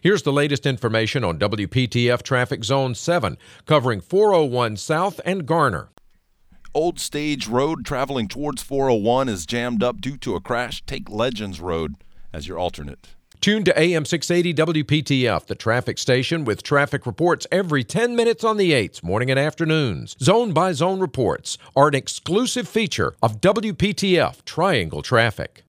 Here's the latest information on WPTF Traffic Zone 7, covering 401 South and Garner. Old Stage Road traveling towards 401 is jammed up due to a crash. Take Legends Road as your alternate. Tune to AM 680 WPTF, the traffic station with traffic reports every 10 minutes on the 8s, morning and afternoons. Zone by zone reports are an exclusive feature of WPTF Triangle Traffic.